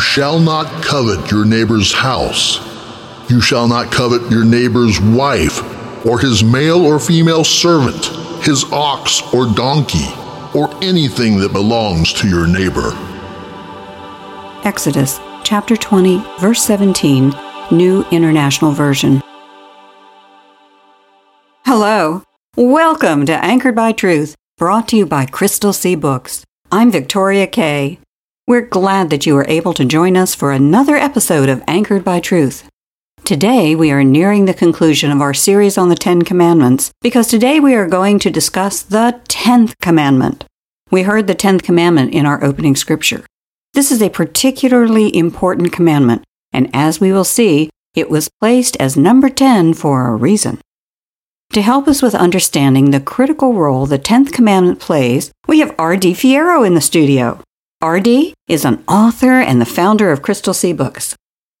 Shall not covet your neighbor's house. You shall not covet your neighbor's wife, or his male or female servant, his ox or donkey, or anything that belongs to your neighbor. Exodus chapter 20, verse 17, New International Version. Hello. Welcome to Anchored by Truth, brought to you by Crystal Sea Books. I'm Victoria K. We're glad that you are able to join us for another episode of Anchored by Truth. Today, we are nearing the conclusion of our series on the Ten Commandments because today we are going to discuss the Tenth Commandment. We heard the Tenth Commandment in our opening scripture. This is a particularly important commandment, and as we will see, it was placed as number 10 for a reason. To help us with understanding the critical role the 10th commandment plays, we have R.D. Fierro in the studio. R.D. is an author and the founder of Crystal Sea Books.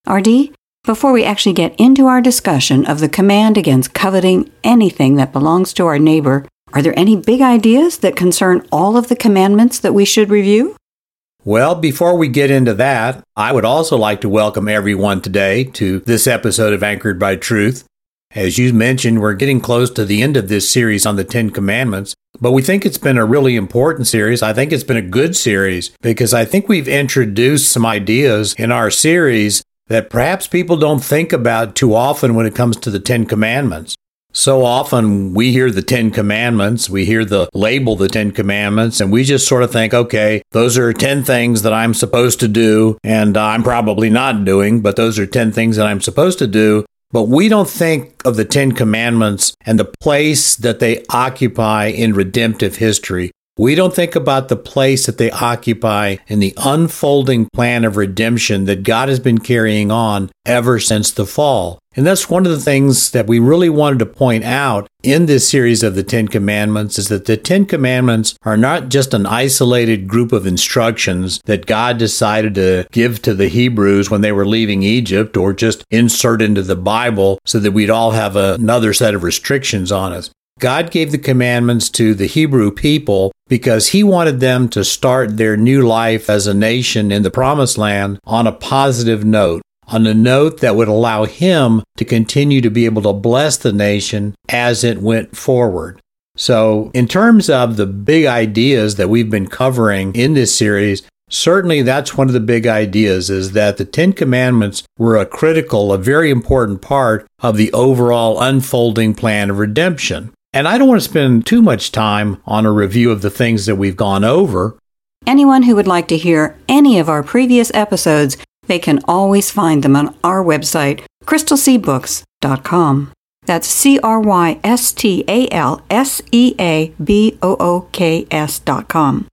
R.D., before we actually get into our discussion of the command against coveting anything that belongs to our neighbor, are there any big ideas that concern all of the commandments that we should review? Well, before we get into that, I would also like to welcome everyone today to this episode of Anchored by Truth. As you mentioned, we're getting close to the end of this series on the Ten Commandments, but we think it's been a really important series. I think it's been a good series because I think we've introduced some ideas in our series that perhaps people don't think about too often when it comes to the Ten Commandments. So often we hear the Ten Commandments, we hear the label the Ten Commandments, and we just sort of think, okay, those are 10 things that I'm supposed to do, and I'm probably not doing, but those are 10 things that I'm supposed to do. But we don't think of the Ten Commandments and the place that they occupy in redemptive history. We don't think about the place that they occupy in the unfolding plan of redemption that God has been carrying on ever since the fall. And that's one of the things that we really wanted to point out in this series of the Ten Commandments is that the Ten Commandments are not just an isolated group of instructions that God decided to give to the Hebrews when they were leaving Egypt or just insert into the Bible so that we'd all have another set of restrictions on us. God gave the commandments to the Hebrew people because he wanted them to start their new life as a nation in the promised land on a positive note on a note that would allow him to continue to be able to bless the nation as it went forward. So, in terms of the big ideas that we've been covering in this series, certainly that's one of the big ideas is that the 10 commandments were a critical, a very important part of the overall unfolding plan of redemption. And I don't want to spend too much time on a review of the things that we've gone over. Anyone who would like to hear any of our previous episodes they can always find them on our website, crystalseabooks.com. That's C R Y S T A L S E A B O O K S dot com.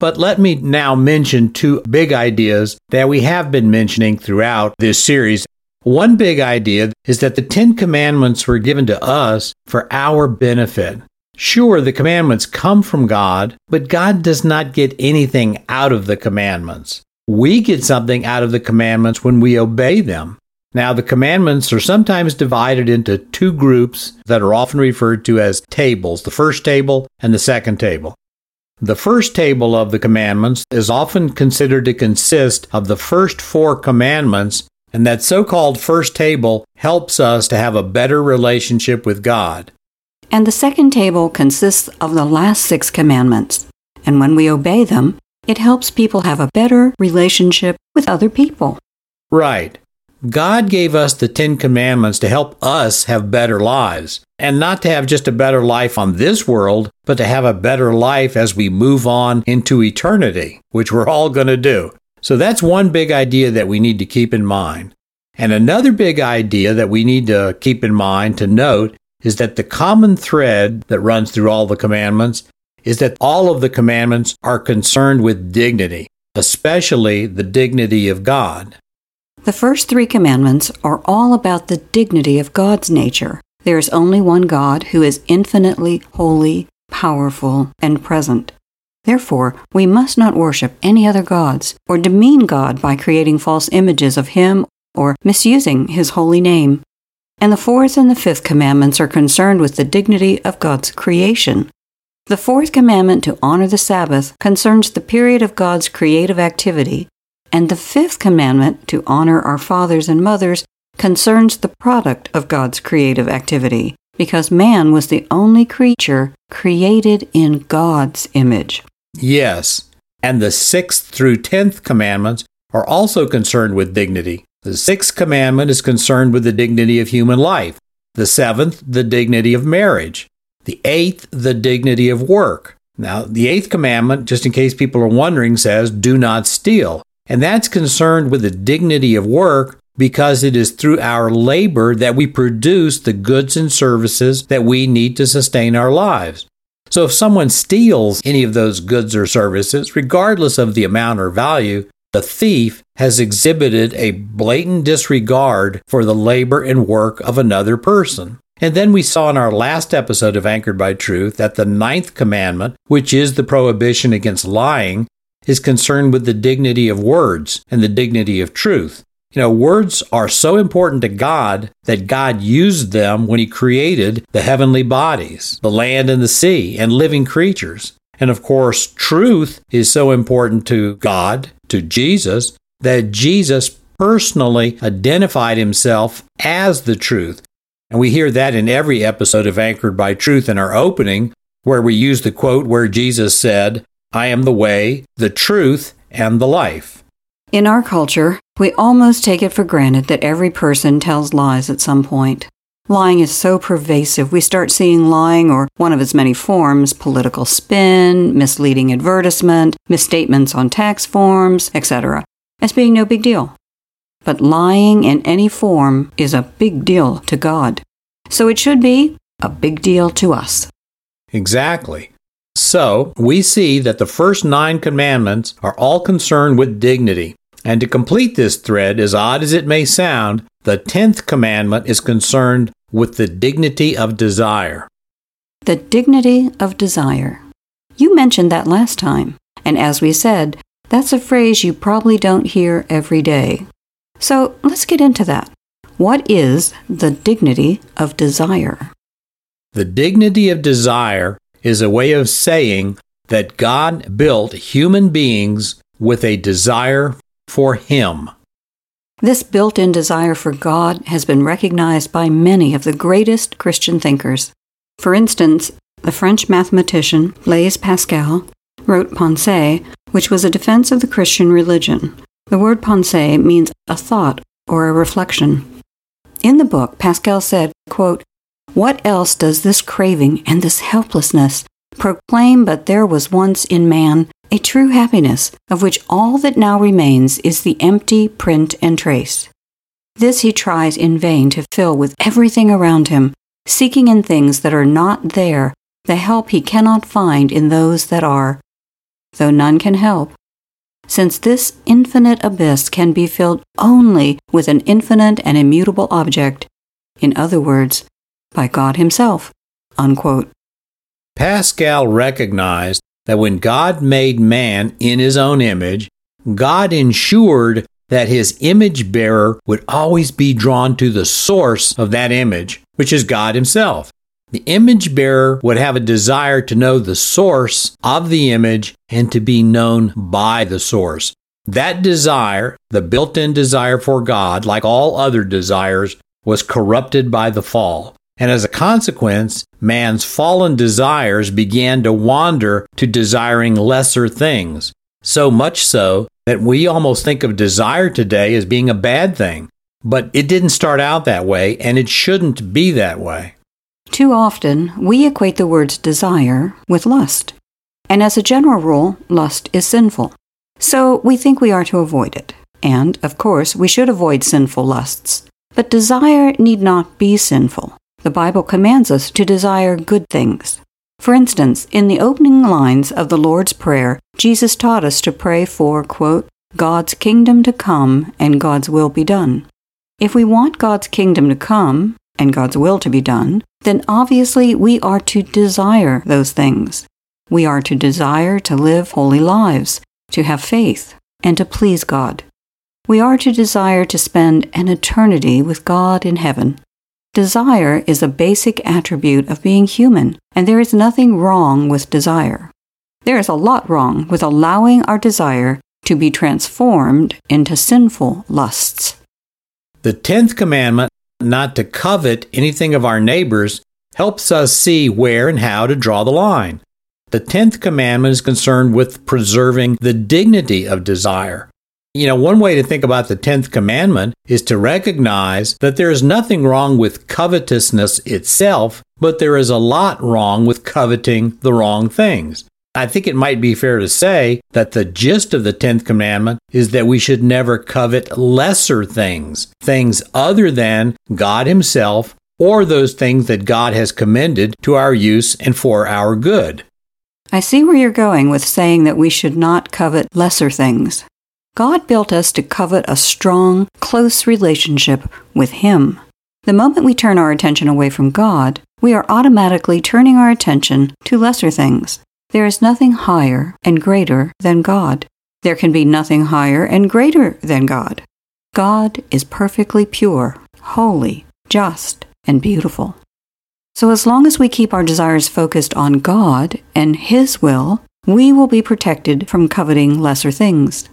But let me now mention two big ideas that we have been mentioning throughout this series. One big idea is that the Ten Commandments were given to us for our benefit. Sure, the commandments come from God, but God does not get anything out of the commandments. We get something out of the commandments when we obey them. Now, the commandments are sometimes divided into two groups that are often referred to as tables the first table and the second table. The first table of the commandments is often considered to consist of the first four commandments, and that so called first table helps us to have a better relationship with God. And the second table consists of the last six commandments, and when we obey them, it helps people have a better relationship with other people. Right. God gave us the Ten Commandments to help us have better lives, and not to have just a better life on this world, but to have a better life as we move on into eternity, which we're all going to do. So that's one big idea that we need to keep in mind. And another big idea that we need to keep in mind to note is that the common thread that runs through all the commandments is that all of the commandments are concerned with dignity, especially the dignity of God. The first three commandments are all about the dignity of God's nature. There is only one God who is infinitely holy, powerful, and present. Therefore, we must not worship any other gods or demean God by creating false images of Him or misusing His holy name. And the fourth and the fifth commandments are concerned with the dignity of God's creation. The fourth commandment to honor the Sabbath concerns the period of God's creative activity, and the fifth commandment to honor our fathers and mothers concerns the product of God's creative activity, because man was the only creature created in God's image. Yes, and the sixth through tenth commandments are also concerned with dignity. The sixth commandment is concerned with the dignity of human life. The seventh, the dignity of marriage. The eighth, the dignity of work. Now, the eighth commandment, just in case people are wondering, says, do not steal. And that's concerned with the dignity of work because it is through our labor that we produce the goods and services that we need to sustain our lives. So if someone steals any of those goods or services, regardless of the amount or value, the thief has exhibited a blatant disregard for the labor and work of another person. And then we saw in our last episode of Anchored by Truth that the ninth commandment, which is the prohibition against lying, is concerned with the dignity of words and the dignity of truth. You know, words are so important to God that God used them when He created the heavenly bodies, the land and the sea, and living creatures. And of course, truth is so important to God, to Jesus, that Jesus personally identified himself as the truth. And we hear that in every episode of Anchored by Truth in our opening, where we use the quote where Jesus said, I am the way, the truth, and the life. In our culture, we almost take it for granted that every person tells lies at some point. Lying is so pervasive, we start seeing lying or one of its many forms political spin, misleading advertisement, misstatements on tax forms, etc. as being no big deal. But lying in any form is a big deal to God. So it should be a big deal to us. Exactly. So we see that the first nine commandments are all concerned with dignity. And to complete this thread, as odd as it may sound, the tenth commandment is concerned with the dignity of desire. The dignity of desire. You mentioned that last time, and as we said, that's a phrase you probably don't hear every day. So let's get into that. What is the dignity of desire? The dignity of desire is a way of saying that God built human beings with a desire for Him. This built in desire for God has been recognized by many of the greatest Christian thinkers. For instance, the French mathematician Blaise Pascal wrote Pensées, which was a defense of the Christian religion. The word pensée means a thought or a reflection. In the book, Pascal said, quote, What else does this craving and this helplessness proclaim but there was once in man a true happiness, of which all that now remains is the empty print and trace. This he tries in vain to fill with everything around him, seeking in things that are not there the help he cannot find in those that are, though none can help. Since this infinite abyss can be filled only with an infinite and immutable object, in other words, by God Himself. Unquote. Pascal recognized that when God made man in his own image, God ensured that his image bearer would always be drawn to the source of that image, which is God himself. The image bearer would have a desire to know the source of the image and to be known by the source. That desire, the built in desire for God, like all other desires, was corrupted by the fall. And as a consequence, man's fallen desires began to wander to desiring lesser things. So much so that we almost think of desire today as being a bad thing. But it didn't start out that way, and it shouldn't be that way. Too often, we equate the words desire with lust. And as a general rule, lust is sinful. So we think we are to avoid it. And, of course, we should avoid sinful lusts. But desire need not be sinful. The Bible commands us to desire good things. For instance, in the opening lines of the Lord's Prayer, Jesus taught us to pray for, quote, God's kingdom to come and God's will be done. If we want God's kingdom to come and God's will to be done, then obviously we are to desire those things. We are to desire to live holy lives, to have faith, and to please God. We are to desire to spend an eternity with God in heaven. Desire is a basic attribute of being human, and there is nothing wrong with desire. There is a lot wrong with allowing our desire to be transformed into sinful lusts. The tenth commandment, not to covet anything of our neighbors, helps us see where and how to draw the line. The tenth commandment is concerned with preserving the dignity of desire. You know, one way to think about the 10th commandment is to recognize that there is nothing wrong with covetousness itself, but there is a lot wrong with coveting the wrong things. I think it might be fair to say that the gist of the 10th commandment is that we should never covet lesser things, things other than God Himself or those things that God has commended to our use and for our good. I see where you're going with saying that we should not covet lesser things. God built us to covet a strong, close relationship with Him. The moment we turn our attention away from God, we are automatically turning our attention to lesser things. There is nothing higher and greater than God. There can be nothing higher and greater than God. God is perfectly pure, holy, just, and beautiful. So, as long as we keep our desires focused on God and His will, we will be protected from coveting lesser things.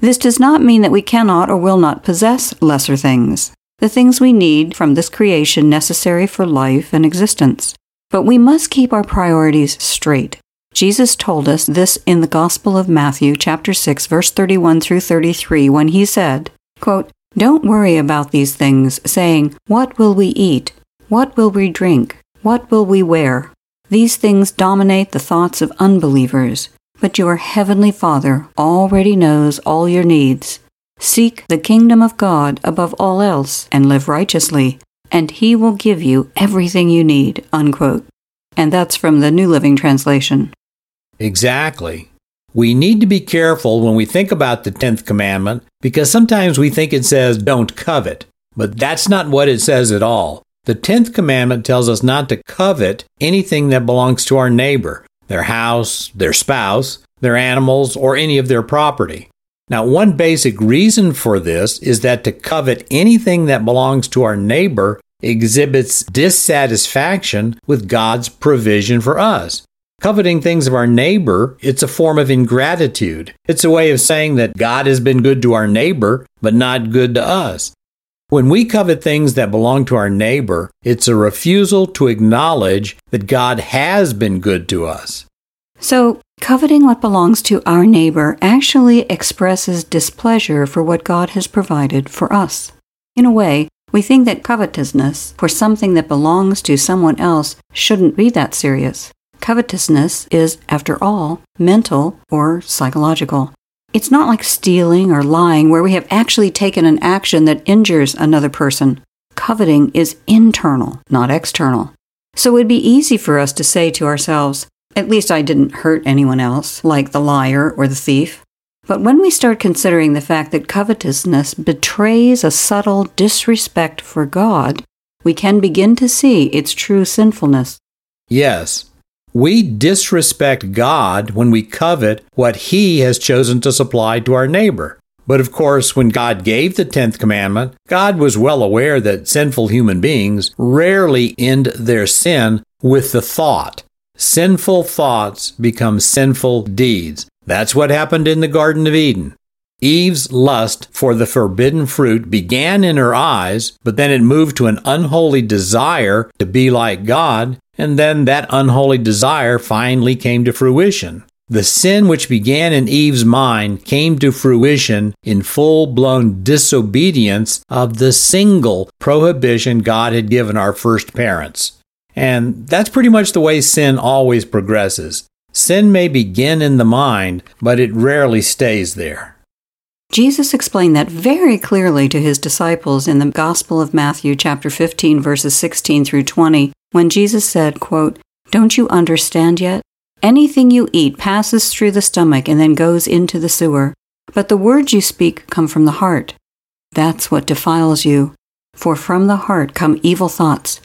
This does not mean that we cannot or will not possess lesser things, the things we need from this creation necessary for life and existence. But we must keep our priorities straight. Jesus told us this in the Gospel of Matthew, chapter 6, verse 31 through 33, when he said, quote, Don't worry about these things, saying, What will we eat? What will we drink? What will we wear? These things dominate the thoughts of unbelievers. But your heavenly Father already knows all your needs. Seek the kingdom of God above all else and live righteously, and he will give you everything you need. Unquote. And that's from the New Living Translation. Exactly. We need to be careful when we think about the 10th commandment because sometimes we think it says don't covet, but that's not what it says at all. The 10th commandment tells us not to covet anything that belongs to our neighbor, their house, their spouse, their animals, or any of their property. Now, one basic reason for this is that to covet anything that belongs to our neighbor exhibits dissatisfaction with God's provision for us. Coveting things of our neighbor, it's a form of ingratitude. It's a way of saying that God has been good to our neighbor, but not good to us. When we covet things that belong to our neighbor, it's a refusal to acknowledge that God has been good to us. So, coveting what belongs to our neighbor actually expresses displeasure for what God has provided for us. In a way, we think that covetousness for something that belongs to someone else shouldn't be that serious. Covetousness is, after all, mental or psychological. It's not like stealing or lying where we have actually taken an action that injures another person. Coveting is internal, not external. So it would be easy for us to say to ourselves, at least I didn't hurt anyone else, like the liar or the thief. But when we start considering the fact that covetousness betrays a subtle disrespect for God, we can begin to see its true sinfulness. Yes, we disrespect God when we covet what He has chosen to supply to our neighbor. But of course, when God gave the 10th commandment, God was well aware that sinful human beings rarely end their sin with the thought. Sinful thoughts become sinful deeds. That's what happened in the Garden of Eden. Eve's lust for the forbidden fruit began in her eyes, but then it moved to an unholy desire to be like God, and then that unholy desire finally came to fruition. The sin which began in Eve's mind came to fruition in full blown disobedience of the single prohibition God had given our first parents. And that's pretty much the way sin always progresses. Sin may begin in the mind, but it rarely stays there. Jesus explained that very clearly to his disciples in the Gospel of Matthew chapter 15 verses 16 through 20 when Jesus said, quote, Don't you understand yet? Anything you eat passes through the stomach and then goes into the sewer. But the words you speak come from the heart. That's what defiles you. For from the heart come evil thoughts,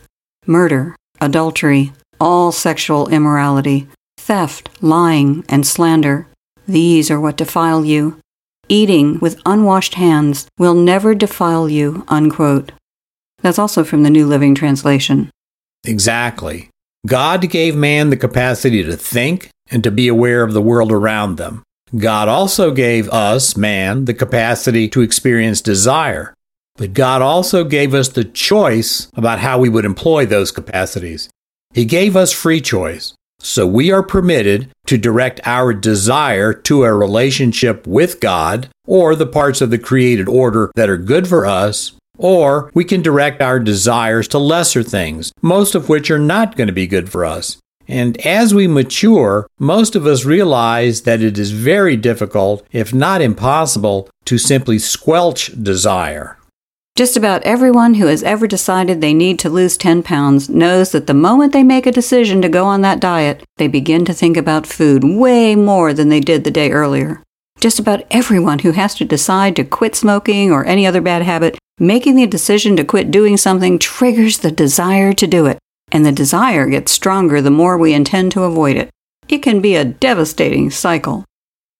murder, adultery, all sexual immorality, theft, lying, and slander. These are what defile you. Eating with unwashed hands will never defile you. Unquote. That's also from the New Living Translation. Exactly. God gave man the capacity to think and to be aware of the world around them. God also gave us, man, the capacity to experience desire. But God also gave us the choice about how we would employ those capacities. He gave us free choice. So we are permitted to direct our desire to a relationship with God or the parts of the created order that are good for us, or we can direct our desires to lesser things, most of which are not going to be good for us. And as we mature, most of us realize that it is very difficult, if not impossible, to simply squelch desire. Just about everyone who has ever decided they need to lose 10 pounds knows that the moment they make a decision to go on that diet, they begin to think about food way more than they did the day earlier. Just about everyone who has to decide to quit smoking or any other bad habit, making the decision to quit doing something triggers the desire to do it and the desire gets stronger the more we intend to avoid it. It can be a devastating cycle.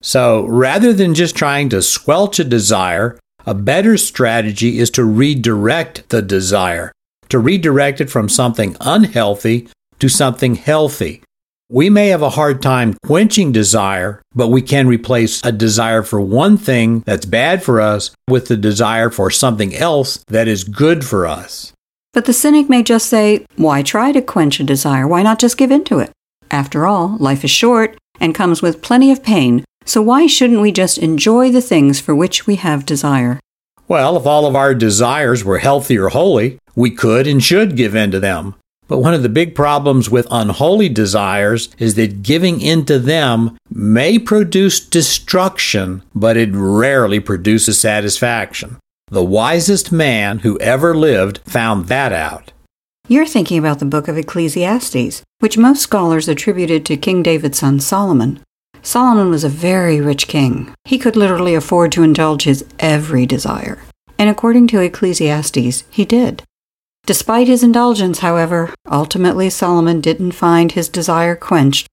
So, rather than just trying to squelch a desire, a better strategy is to redirect the desire, to redirect it from something unhealthy to something healthy. We may have a hard time quenching desire, but we can replace a desire for one thing that's bad for us with the desire for something else that is good for us. But the cynic may just say, Why try to quench a desire? Why not just give in to it? After all, life is short and comes with plenty of pain, so why shouldn't we just enjoy the things for which we have desire? Well, if all of our desires were healthy or holy, we could and should give in to them. But one of the big problems with unholy desires is that giving in to them may produce destruction, but it rarely produces satisfaction. The wisest man who ever lived found that out. You're thinking about the book of Ecclesiastes, which most scholars attributed to King David's son Solomon. Solomon was a very rich king. He could literally afford to indulge his every desire. And according to Ecclesiastes, he did. Despite his indulgence, however, ultimately Solomon didn't find his desire quenched.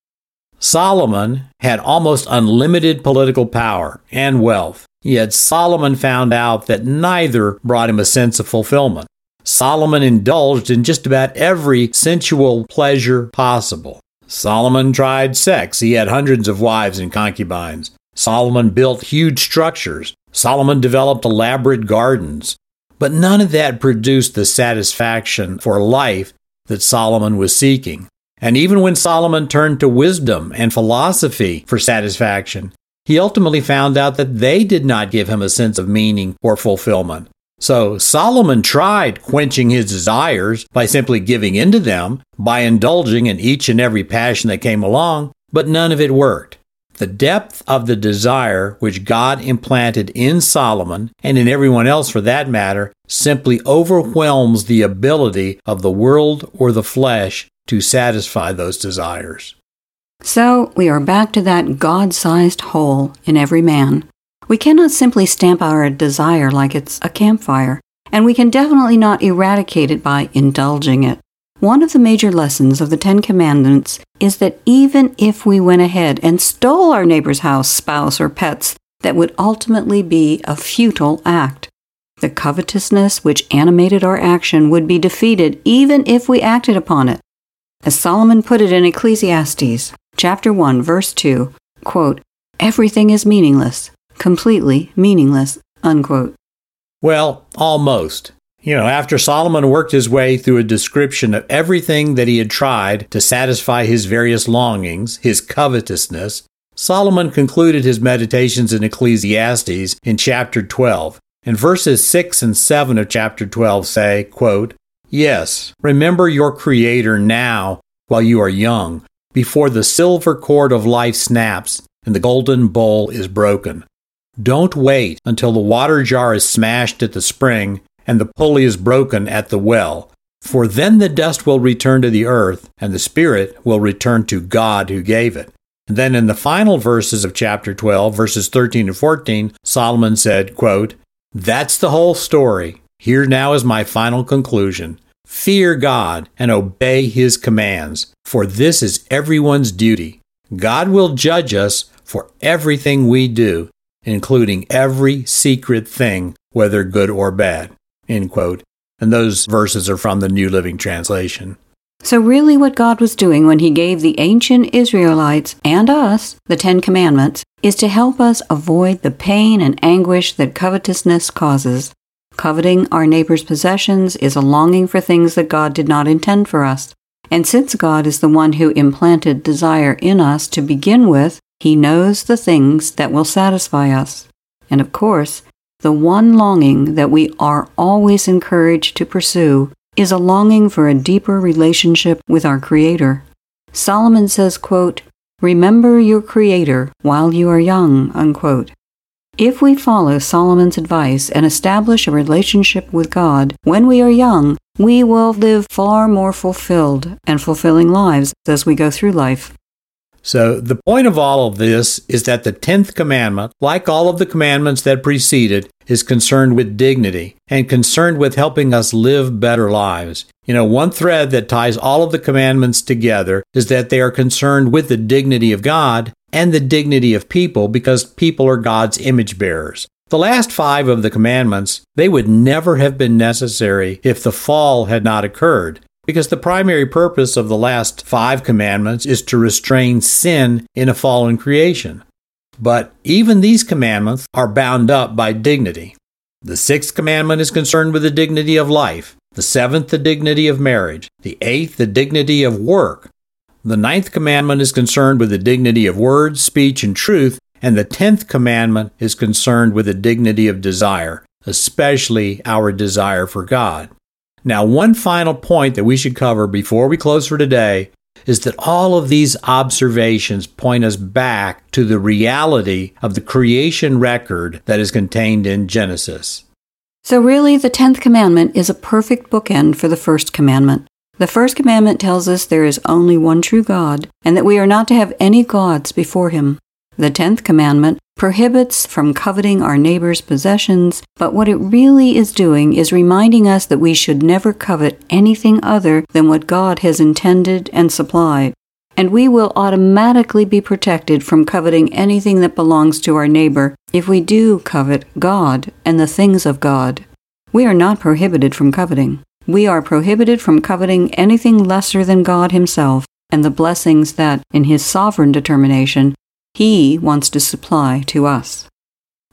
Solomon had almost unlimited political power and wealth. Yet Solomon found out that neither brought him a sense of fulfillment. Solomon indulged in just about every sensual pleasure possible. Solomon tried sex. He had hundreds of wives and concubines. Solomon built huge structures. Solomon developed elaborate gardens. But none of that produced the satisfaction for life that Solomon was seeking. And even when Solomon turned to wisdom and philosophy for satisfaction, he ultimately found out that they did not give him a sense of meaning or fulfillment. So Solomon tried quenching his desires by simply giving in to them, by indulging in each and every passion that came along, but none of it worked. The depth of the desire which God implanted in Solomon, and in everyone else for that matter, simply overwhelms the ability of the world or the flesh to satisfy those desires. So we are back to that God sized hole in every man. We cannot simply stamp our desire like it's a campfire, and we can definitely not eradicate it by indulging it. One of the major lessons of the Ten Commandments is that even if we went ahead and stole our neighbor's house, spouse, or pets, that would ultimately be a futile act. The covetousness which animated our action would be defeated even if we acted upon it. As Solomon put it in Ecclesiastes, chapter 1, verse 2, quote, everything is meaningless, completely meaningless, unquote. Well, almost. You know, after Solomon worked his way through a description of everything that he had tried to satisfy his various longings, his covetousness, Solomon concluded his meditations in Ecclesiastes in chapter 12. And verses 6 and 7 of chapter 12 say, quote, Yes, remember your Creator now while you are young, before the silver cord of life snaps and the golden bowl is broken. Don't wait until the water jar is smashed at the spring and the pulley is broken at the well. For then the dust will return to the earth, and the spirit will return to God who gave it. And then in the final verses of chapter 12, verses 13 and 14, Solomon said, quote, That's the whole story. Here now is my final conclusion. Fear God and obey his commands, for this is everyone's duty. God will judge us for everything we do, including every secret thing, whether good or bad. End quote. And those verses are from the New Living Translation. So, really, what God was doing when He gave the ancient Israelites and us the Ten Commandments is to help us avoid the pain and anguish that covetousness causes. Coveting our neighbor's possessions is a longing for things that God did not intend for us. And since God is the one who implanted desire in us to begin with, He knows the things that will satisfy us. And of course, the one longing that we are always encouraged to pursue is a longing for a deeper relationship with our Creator. Solomon says, quote, Remember your Creator while you are young. Unquote. If we follow Solomon's advice and establish a relationship with God when we are young, we will live far more fulfilled and fulfilling lives as we go through life. So, the point of all of this is that the 10th commandment, like all of the commandments that preceded, is concerned with dignity and concerned with helping us live better lives. You know, one thread that ties all of the commandments together is that they are concerned with the dignity of God and the dignity of people because people are God's image bearers. The last five of the commandments, they would never have been necessary if the fall had not occurred. Because the primary purpose of the last five commandments is to restrain sin in a fallen creation. But even these commandments are bound up by dignity. The sixth commandment is concerned with the dignity of life, the seventh, the dignity of marriage, the eighth, the dignity of work. The ninth commandment is concerned with the dignity of words, speech, and truth, and the tenth commandment is concerned with the dignity of desire, especially our desire for God. Now, one final point that we should cover before we close for today is that all of these observations point us back to the reality of the creation record that is contained in Genesis. So, really, the tenth commandment is a perfect bookend for the first commandment. The first commandment tells us there is only one true God, and that we are not to have any gods before him. The tenth commandment prohibits from coveting our neighbor's possessions, but what it really is doing is reminding us that we should never covet anything other than what God has intended and supplied. And we will automatically be protected from coveting anything that belongs to our neighbor if we do covet God and the things of God. We are not prohibited from coveting. We are prohibited from coveting anything lesser than God Himself and the blessings that, in His sovereign determination, he wants to supply to us.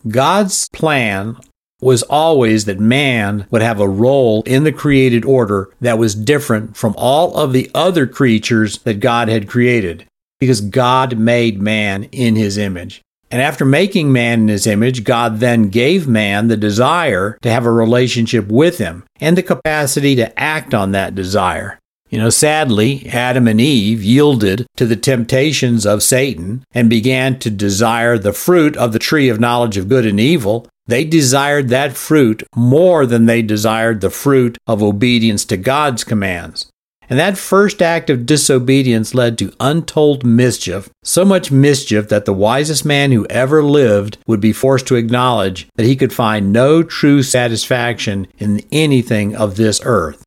God's plan was always that man would have a role in the created order that was different from all of the other creatures that God had created, because God made man in his image. And after making man in his image, God then gave man the desire to have a relationship with him and the capacity to act on that desire. You know, sadly, Adam and Eve yielded to the temptations of Satan and began to desire the fruit of the tree of knowledge of good and evil. They desired that fruit more than they desired the fruit of obedience to God's commands. And that first act of disobedience led to untold mischief, so much mischief that the wisest man who ever lived would be forced to acknowledge that he could find no true satisfaction in anything of this earth.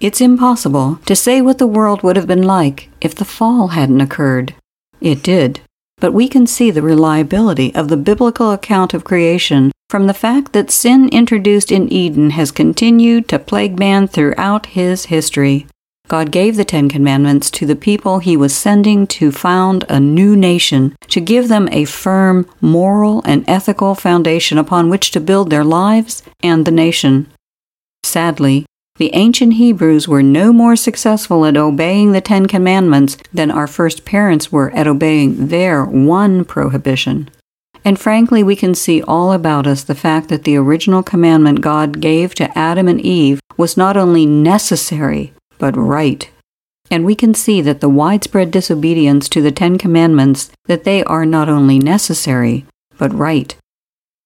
It's impossible to say what the world would have been like if the fall hadn't occurred. It did. But we can see the reliability of the biblical account of creation from the fact that sin introduced in Eden has continued to plague man throughout his history. God gave the Ten Commandments to the people he was sending to found a new nation, to give them a firm moral and ethical foundation upon which to build their lives and the nation. Sadly, the ancient Hebrews were no more successful at obeying the Ten Commandments than our first parents were at obeying their one prohibition. And frankly, we can see all about us the fact that the original commandment God gave to Adam and Eve was not only necessary, but right. And we can see that the widespread disobedience to the Ten Commandments, that they are not only necessary, but right.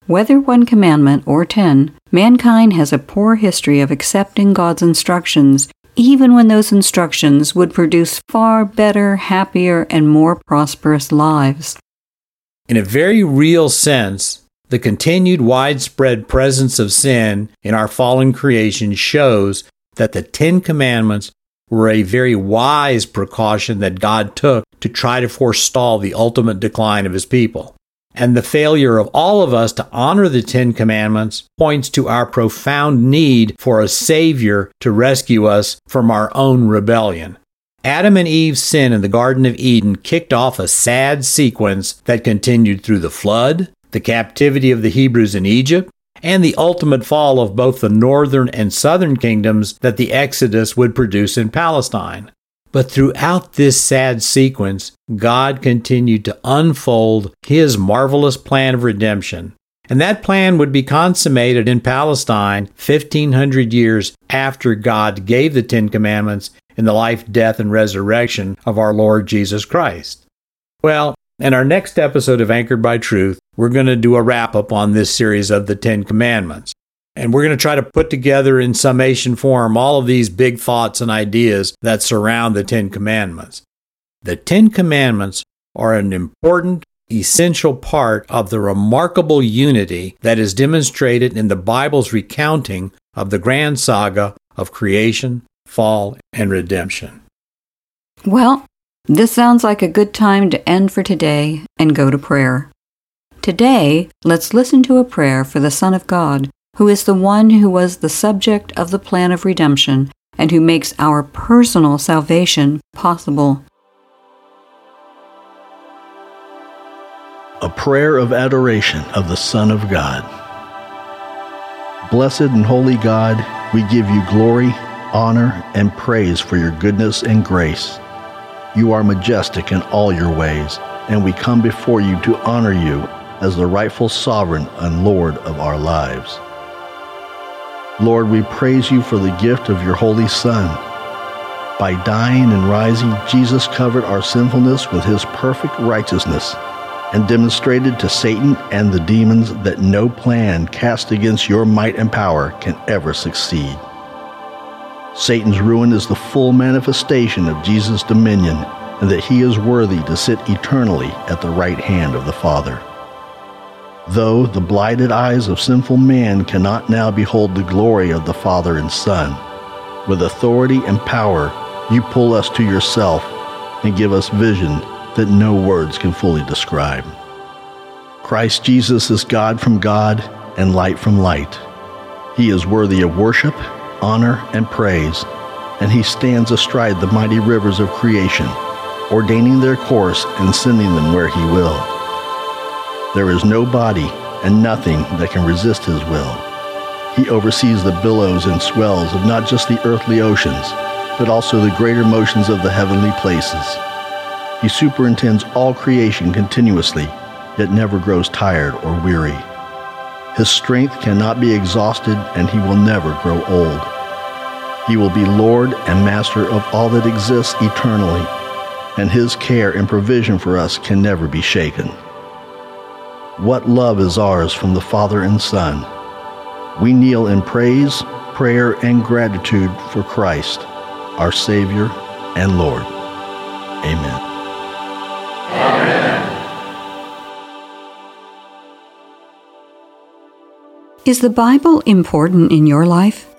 Whether one commandment or ten, mankind has a poor history of accepting God's instructions, even when those instructions would produce far better, happier, and more prosperous lives. In a very real sense, the continued widespread presence of sin in our fallen creation shows that the Ten Commandments were a very wise precaution that God took to try to forestall the ultimate decline of his people. And the failure of all of us to honor the Ten Commandments points to our profound need for a Savior to rescue us from our own rebellion. Adam and Eve's sin in the Garden of Eden kicked off a sad sequence that continued through the flood, the captivity of the Hebrews in Egypt, and the ultimate fall of both the northern and southern kingdoms that the Exodus would produce in Palestine. But throughout this sad sequence, God continued to unfold his marvelous plan of redemption. And that plan would be consummated in Palestine 1500 years after God gave the Ten Commandments in the life, death, and resurrection of our Lord Jesus Christ. Well, in our next episode of Anchored by Truth, we're going to do a wrap up on this series of the Ten Commandments. And we're going to try to put together in summation form all of these big thoughts and ideas that surround the Ten Commandments. The Ten Commandments are an important, essential part of the remarkable unity that is demonstrated in the Bible's recounting of the grand saga of creation, fall, and redemption. Well, this sounds like a good time to end for today and go to prayer. Today, let's listen to a prayer for the Son of God, who is the one who was the subject of the plan of redemption and who makes our personal salvation possible. A prayer of adoration of the Son of God. Blessed and holy God, we give you glory, honor, and praise for your goodness and grace. You are majestic in all your ways, and we come before you to honor you as the rightful sovereign and Lord of our lives. Lord, we praise you for the gift of your Holy Son. By dying and rising, Jesus covered our sinfulness with his perfect righteousness and demonstrated to Satan and the demons that no plan cast against your might and power can ever succeed. Satan's ruin is the full manifestation of Jesus' dominion, and that he is worthy to sit eternally at the right hand of the Father. Though the blighted eyes of sinful man cannot now behold the glory of the Father and Son, with authority and power you pull us to yourself and give us vision that no words can fully describe. Christ Jesus is God from God and light from light. He is worthy of worship honor, and praise, and he stands astride the mighty rivers of creation, ordaining their course and sending them where he will. There is no body and nothing that can resist his will. He oversees the billows and swells of not just the earthly oceans, but also the greater motions of the heavenly places. He superintends all creation continuously, yet never grows tired or weary. His strength cannot be exhausted, and he will never grow old. He will be Lord and Master of all that exists eternally, and his care and provision for us can never be shaken. What love is ours from the Father and Son. We kneel in praise, prayer, and gratitude for Christ, our Savior and Lord. Amen. Is the Bible important in your life?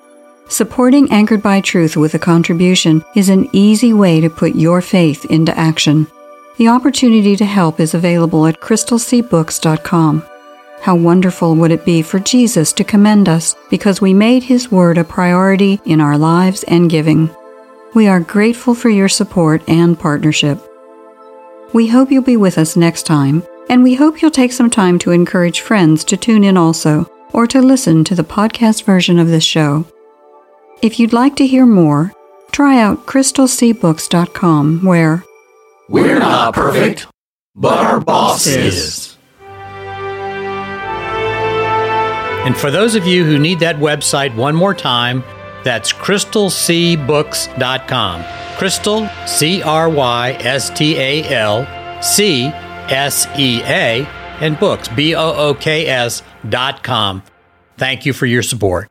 Supporting Anchored by Truth with a contribution is an easy way to put your faith into action. The opportunity to help is available at crystalseabooks.com. How wonderful would it be for Jesus to commend us because we made His Word a priority in our lives and giving? We are grateful for your support and partnership. We hope you'll be with us next time, and we hope you'll take some time to encourage friends to tune in also or to listen to the podcast version of this show. If you'd like to hear more, try out crystalseabooks.com where We're not perfect, but our boss is. And for those of you who need that website one more time, that's crystalseabooks.com. Crystal, C R Y S T A L, C S E A, and books, B O O K S www.anchoredbytruth.com. Thank you for your support.